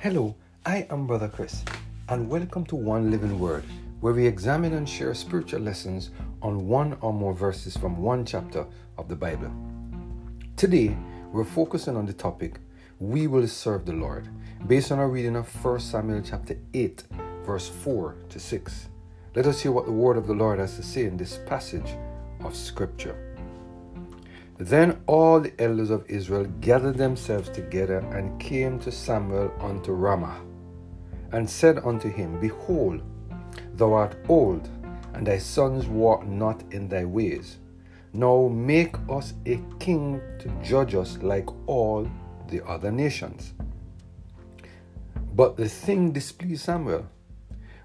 Hello, I am Brother Chris, and welcome to One Living Word, where we examine and share spiritual lessons on one or more verses from one chapter of the Bible. Today, we're focusing on the topic We Will Serve the Lord, based on our reading of 1 Samuel chapter 8, verse 4 to 6. Let us hear what the word of the Lord has to say in this passage of Scripture. Then all the elders of Israel gathered themselves together and came to Samuel unto Ramah, and said unto him, Behold, thou art old, and thy sons walk not in thy ways. Now make us a king to judge us like all the other nations. But the thing displeased Samuel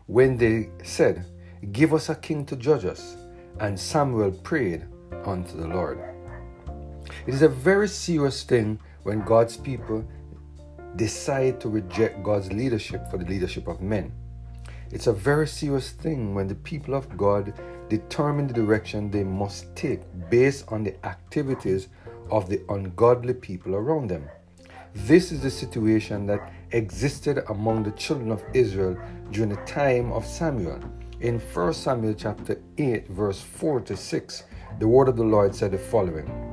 when they said, Give us a king to judge us. And Samuel prayed unto the Lord. It is a very serious thing when God's people decide to reject God's leadership for the leadership of men. It's a very serious thing when the people of God determine the direction they must take based on the activities of the ungodly people around them. This is the situation that existed among the children of Israel during the time of Samuel. In 1 Samuel chapter 8 verse 4 to 6, the word of the Lord said the following: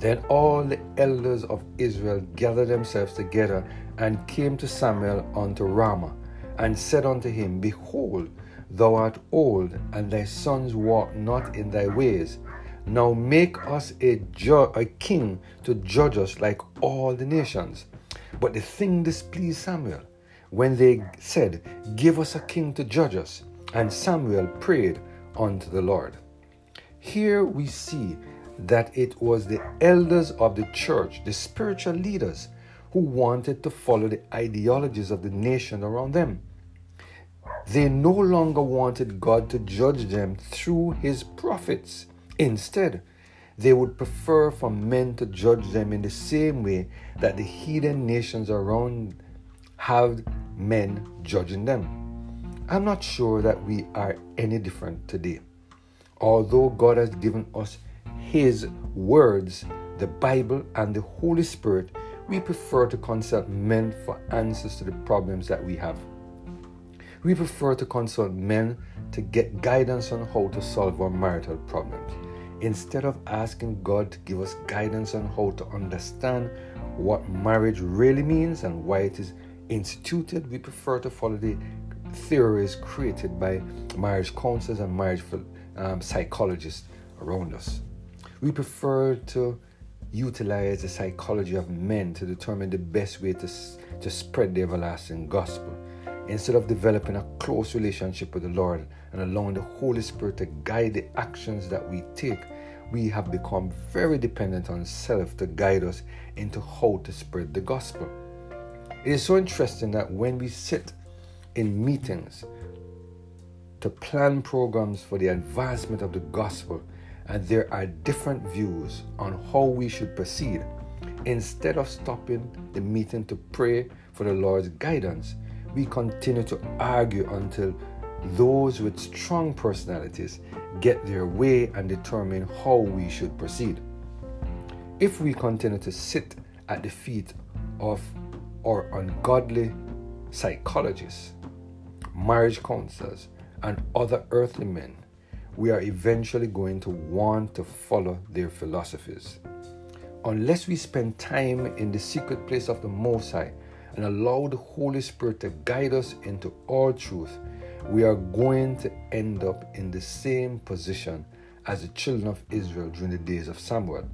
Then all the elders of Israel gathered themselves together and came to Samuel unto Ramah, and said unto him, Behold, thou art old, and thy sons walk not in thy ways. Now make us a, ju- a king to judge us like all the nations. But the thing displeased Samuel when they said, Give us a king to judge us. And Samuel prayed unto the Lord. Here we see that it was the elders of the church, the spiritual leaders, who wanted to follow the ideologies of the nation around them. They no longer wanted God to judge them through his prophets. Instead, they would prefer for men to judge them in the same way that the heathen nations around have men judging them. I'm not sure that we are any different today. Although God has given us His words, the Bible, and the Holy Spirit, we prefer to consult men for answers to the problems that we have. We prefer to consult men to get guidance on how to solve our marital problems instead of asking God to give us guidance on how to understand what marriage really means and why it is instituted, we prefer to follow the theories created by marriage counselors and marriage um, psychologists around us. We prefer to utilize the psychology of men to determine the best way to, to spread the everlasting gospel. Instead of developing a close relationship with the Lord and allowing the Holy Spirit to guide the actions that we take, we have become very dependent on self to guide us into how to spread the gospel. It is so interesting that when we sit in meetings to plan programs for the advancement of the gospel, and there are different views on how we should proceed. Instead of stopping the meeting to pray for the Lord's guidance, we continue to argue until those with strong personalities get their way and determine how we should proceed. If we continue to sit at the feet of our ungodly psychologists, marriage counselors, and other earthly men, we are eventually going to want to follow their philosophies. Unless we spend time in the secret place of the Most High and allow the Holy Spirit to guide us into all truth, we are going to end up in the same position as the children of Israel during the days of Samuel.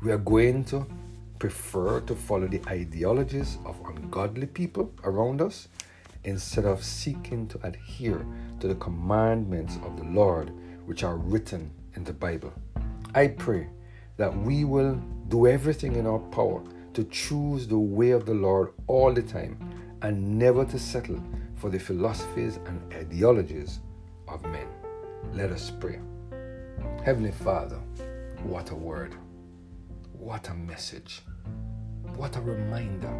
We are going to prefer to follow the ideologies of ungodly people around us instead of seeking to adhere to the commandments of the Lord which are written in the Bible. I pray that we will do everything in our power to choose the way of the Lord all the time and never to settle for the philosophies and ideologies of men. Let us pray. Heavenly Father, what a word. What a message. What a reminder.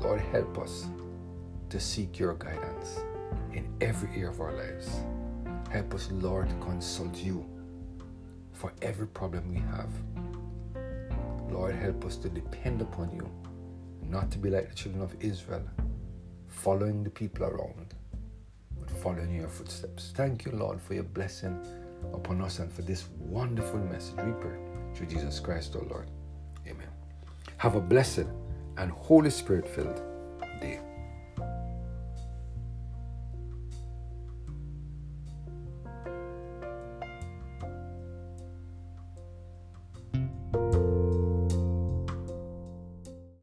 Lord, help us to seek your guidance in every area of our lives. Help us, Lord, to consult you for every problem we have. Lord, help us to depend upon you not to be like the children of Israel, following the people around, but following your footsteps. Thank you, Lord, for your blessing upon us and for this wonderful message. We pray through Jesus Christ, our Lord. Amen. Have a blessed and Holy Spirit filled day.